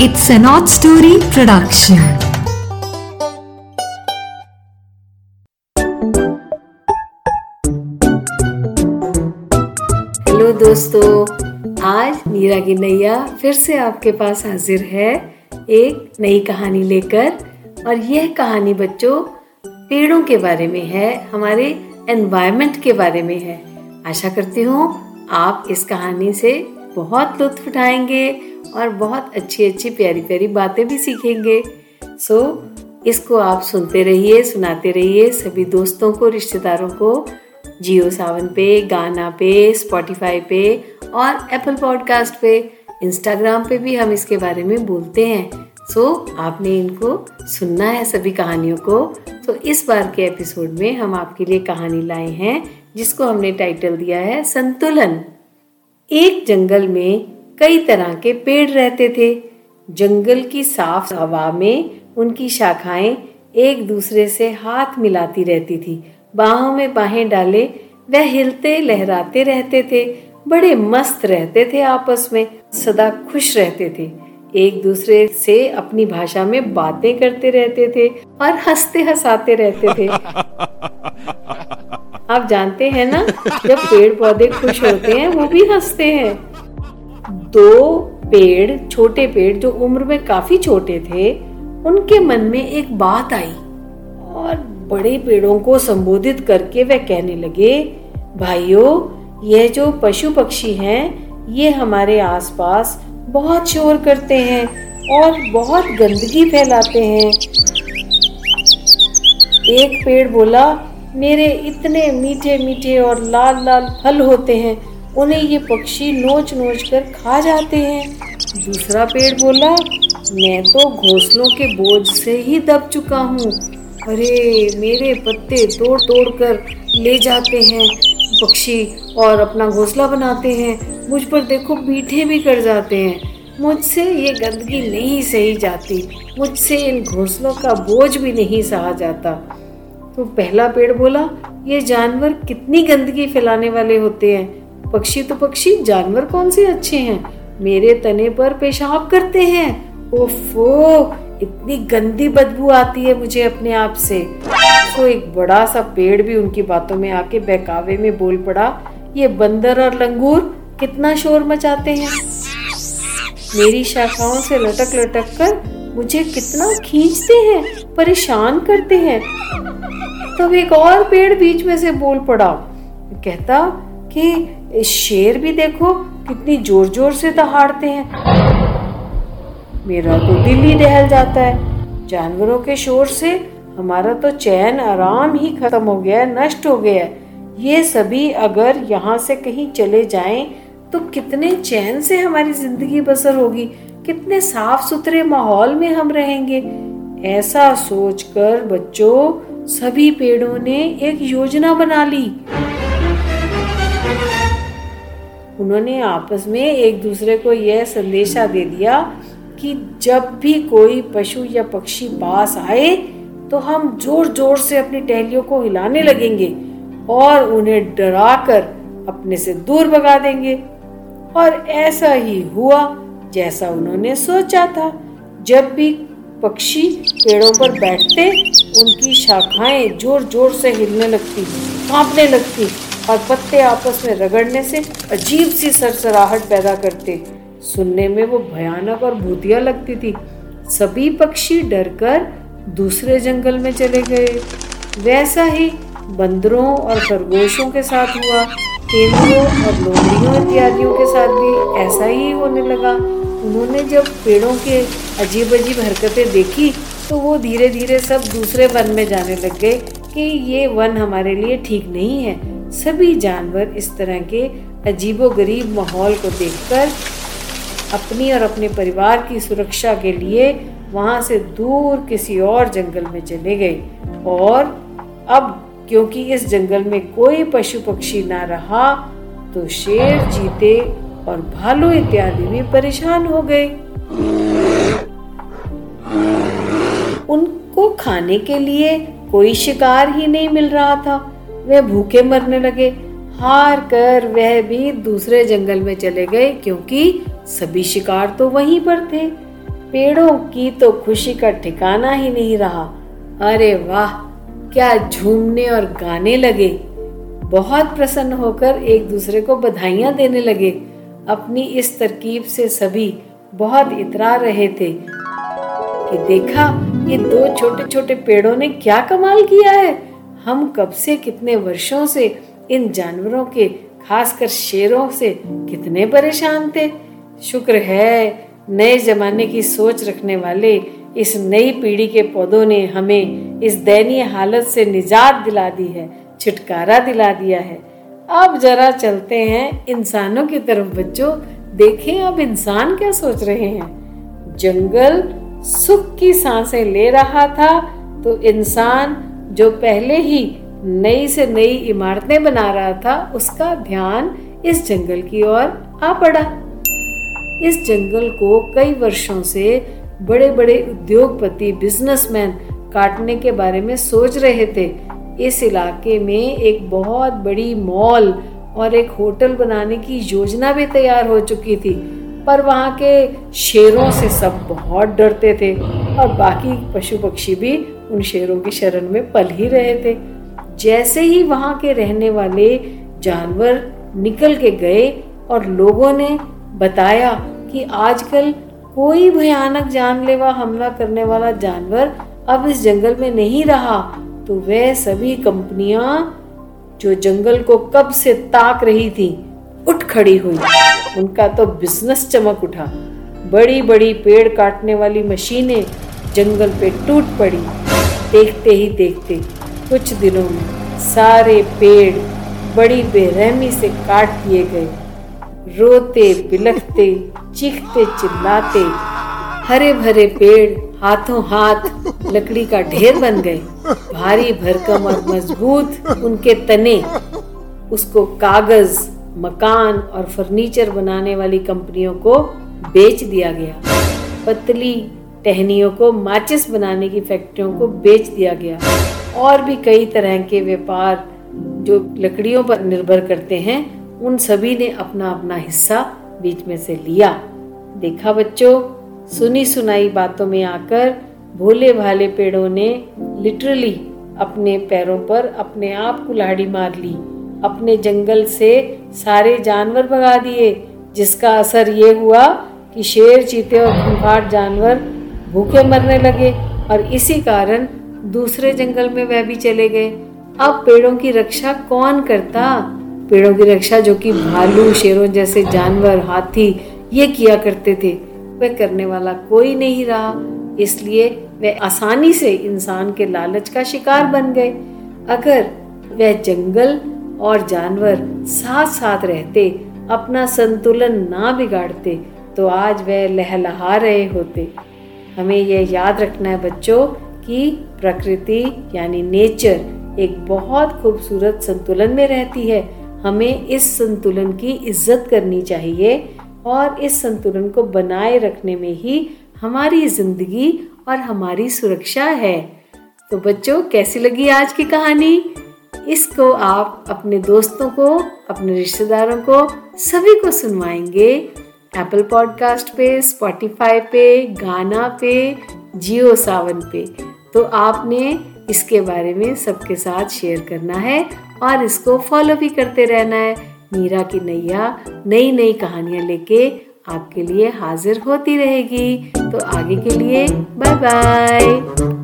It's an odd story production. Hello दोस्तों, आज मीरा की नैया फिर से आपके पास हाजिर है एक नई कहानी लेकर और यह कहानी बच्चों, पेड़ों के बारे में है, हमारे एनवायरनमेंट के बारे में है आशा करती हूँ आप इस कहानी से बहुत लुत्फ उठाएँगे और बहुत अच्छी अच्छी प्यारी प्यारी बातें भी सीखेंगे। सो so, इसको आप सुनते रहिए सुनाते रहिए सभी दोस्तों को रिश्तेदारों को जियो सावन पे गाना पे स्पॉटिफाई पे और एप्पल पॉडकास्ट पे इंस्टाग्राम पे भी हम इसके बारे में बोलते हैं। सो so, आपने इनको सुनना है सभी कहानियों को। तो इस बार के एपिसोड में हम आपके लिए कहानी लाए हैं जिसको हमने टाइटल दिया है संतुलन। एक जंगल में कई तरह के पेड़ रहते थे। जंगल की साफ़ हवा में उनकी शाखाएँ एक दूसरे से हाथ मिलाती रहती थी। बाहों में बाहें डाले वह हिलते लहराते रहते थे। बड़े मस्त रहते थे आपस में, सदा खुश रहते थे। एक दूसरे से अपनी भाषा में बातें करते रहते थे और हँसते हंसाते रहते थे। आप जानते हैं ना, जब पेड़ पौधे खुश होते हैं, वो भी हँसते हैं। दो पेड़, छोटे पेड़ जो उम्र में काफ़ी छोटे थे, उनके मन में एक बात आई और बड़े पेड़ों को संबोधित करके वह कहने लगे, भाइयों, यह जो पशु पक्षी हैं, ये हमारे आसपास बहुत शोर करते हैं और बहुत गंदगी फैलाते हैं। एक पेड़ बोला मेरे इतने मीठे मीठे और लाल लाल फल होते हैं, उन्हें ये पक्षी नोच नोच कर खा जाते हैं। दूसरा पेड़ बोला, मैं तो घोंसलों के बोझ से ही दब चुका हूँ। अरे, मेरे पत्ते तोड़ तोड़ कर ले जाते हैं। पक्षी और अपना घोंसला बनाते हैं, मुझ पर देखो मीठे भी कर जाते हैं। मुझसे ये गंदगी नहीं सही जाती, मुझसे इन घोंसलों का बोझ भी नहीं सहा जाता। तो पहला पेड़ बोला, ये जानवर कितनी गंदगी फैलाने वाले होते हैं। पक्षी तो पक्षी, जानवर कौन से अच्छे हैं? मेरे तने पर पेशाब करते हैं। ओफो, इतनी गंदी बदबू आती है मुझे अपने आप से। तो एक बड़ा सा पेड़ भी उनकी बातों में आके बहकावे में बोल पड़ा, ये बंदर और लंगूर कितना शोर मचाते हैं? मेरी शाखाओं से लटक लटक कर मुझे कितना खींचते हैं, परेशान करते हैं। तब एक और पेड़ बीच में से बोल पड़ा। कहता कि शेर भी देखो, कितनी ज़ोर ज़ोर से दहाड़ते हैं। मेरा तो दिल ही दहल जाता है। जानवरों के शोर से हमारा तो चैन आराम ही खत्म हो गया है, नष्ट हो गया है। ये सभी अगर यहाँ से कहीं चले जाएँ तो कितने चैन से हमारी ज़िंदगी बसर होगी। कितने साफ़ सुथरे माहौल में हम रहेंगे। ऐसा सोचकर बच्चों, सभी पेड़ों ने एक योजना बना ली। उन्होंने आपस में एक दूसरे को यह संदेशा दे दिया कि जब भी कोई पशु या पक्षी पास आए तो हम ज़ोर ज़ोर से अपनी टहलियों को हिलाने लगेंगे और उन्हें डराकर अपने से दूर भगा देंगे। और ऐसा ही हुआ जैसा उन्होंने सोचा था। जब भी पक्षी पेड़ों पर बैठते, उनकी शाखाएँ ज़ोर ज़ोर से हिलने लगती, कांपने लगती और पत्ते आपस में रगड़ने से अजीब सी सरसराहट पैदा करते। सुनने में वो भयानक और भूतिया लगती थी। सभी पक्षी डरकर दूसरे जंगल में चले गए। वैसा ही बंदरों और खरगोशों के साथ हुआ। तेंदुओं और लोमड़ियों इत्यादियों के साथ भी ऐसा ही होने लगा। उन्होंने जब पेड़ों के अजीब अजीब हरकतें देखी तो वो धीरे धीरे सब दूसरे वन में जाने लग गए कि ये वन हमारे लिए ठीक नहीं है। सभी जानवर इस तरह के अजीबो गरीब माहौल को देखकर अपनी और अपने परिवार की सुरक्षा के लिए वहाँ से दूर किसी और जंगल में चले गए। और अब क्योंकि इस जंगल में कोई पशु पक्षी ना रहा तो शेर जीते और भालू इत्यादि भी परेशान हो गए। उनको खाने के लिए कोई शिकार ही नहीं मिल रहा था। वे भूखे मरने लगे। हार कर वह भी दूसरे जंगल में चले गए, क्योंकि सभी शिकार तो वहीं पर थे। पेड़ों की तो खुशी का ठिकाना ही नहीं रहा। अरे वाह! क्या झूमने और गाने लगे। बहुत प्रसन्न होकर एक दूसरे को बधाइयाँ देने लगे। अपनी इस तरकीब से सभी बहुत इतरा रहे थे कि देखा, ये दो छोटे छोटे पेड़ों ने क्या कमाल किया है। हम कब से कितने वर्षों से इन जानवरों के, खासकर शेरों से कितने परेशान थे। शुक्र है, नए जमाने की सोच रखने वाले इस नई पीढ़ी के पौधों ने हमें इस दयनीय हालत से निजात दिला दी है, छुटकारा दिला दिया है। अब जरा चलते हैं इंसानों की तरफ़, बच्चों। देखें अब इंसान क्या सोच रहे हैं। जंगल सुख की साँसें ले रहा था तो इंसान जो पहले ही नई से नई इमारतें बना रहा था, उसका ध्यान इस जंगल की ओर आ पड़ा। इस जंगल को कई वर्षों से बड़े बड़े उद्योगपति बिजनेसमैन काटने के बारे में सोच रहे थे। इस इलाके में एक बहुत बड़ी मॉल और एक होटल बनाने की योजना भी तैयार हो चुकी थी, पर वहाँ के शेरों से सब बहुत डरते थे और बाकी पशु पक्षी भी उन शेरों की शरण में पल ही रहे थे। जैसे ही वहाँ के रहने वाले जानवर निकल के गए और लोगों ने बताया कि आजकल कोई भयानक जानलेवा हमला करने वाला जानवर अब इस जंगल में नहीं रहा तो वह सभी कंपनियाँ जो जंगल को कब से ताक रही थी, उठ खड़ी हुई। उनका तो बिज़नेस चमक उठा। बड़ी बड़ी पेड़ काटने वाली मशीनें जंगल पे टूट पड़ी। देखते ही देखते, कुछ दिनों में सारे पेड़ बड़ी बेरहमी से काट दिए गए। रोते, बिलखते चीखते चिल्लाते, हरे भरे पेड़, हाथों हाथ, लकड़ी का ढेर बन गए। भारी भरकम और मज़बूत उनके तने, उसको कागज़, मकान और फर्नीचर बनाने वाली कंपनियों को बेच दिया गया। पतली टहनियों को माचिस बनाने की फैक्ट्रियों को बेच दिया गया। और भी कई तरह के व्यापार जो लकड़ियों पर निर्भर करते हैं, उन सभी ने अपना अपना हिस्सा बीच में से लिया। देखा बच्चों, सुनी सुनाई बातों में आकर भोले भाले पेड़ों ने लिटरली अपने पैरों पर अपने आप कुल्हाड़ी मार ली। अपने जंगल से सारे जानवर भगा दिए, जिसका असर ये हुआ कि शेर चीते और खूंखार जानवर भूखे मरने लगे और इसी कारण दूसरे जंगल में वह भी चले गए। अब पेड़ों की रक्षा कौन करता? पेड़ों की रक्षा जो कि भालू, शेरों जैसे जानवर, हाथी, ये किया करते थे। वह करने वाला कोई नहीं रहा। इसलिए वे आसानी से इंसान के लालच का शिकार बन गए। अगर वह जंगल और जानवर साथ साथ रहते, अपना संतुलन ना बिगाड़ते तो आज वह लहलहा रहे होते। हमें यह याद रखना है बच्चों कि प्रकृति यानी नेचर एक बहुत खूबसूरत संतुलन में रहती है। हमें इस संतुलन की इज़्ज़त करनी चाहिए और इस संतुलन को बनाए रखने में ही हमारी ज़िंदगी और हमारी सुरक्षा है। तो बच्चों, कैसी लगी आज की कहानी? इसको आप अपने दोस्तों को, अपने रिश्तेदारों को, सभी को सुनवाएँगे। एप्पल पॉडकास्ट पे स्पॉटिफाई पे गाना पे जियो सावन पे। तो आपने इसके बारे में सबके साथ शेयर करना है और इसको फॉलो भी करते रहना है। मीरा की नैया नई नई कहानियाँ लेके आपके लिए हाजिर होती रहेगी। तो आगे के लिए बाय बाय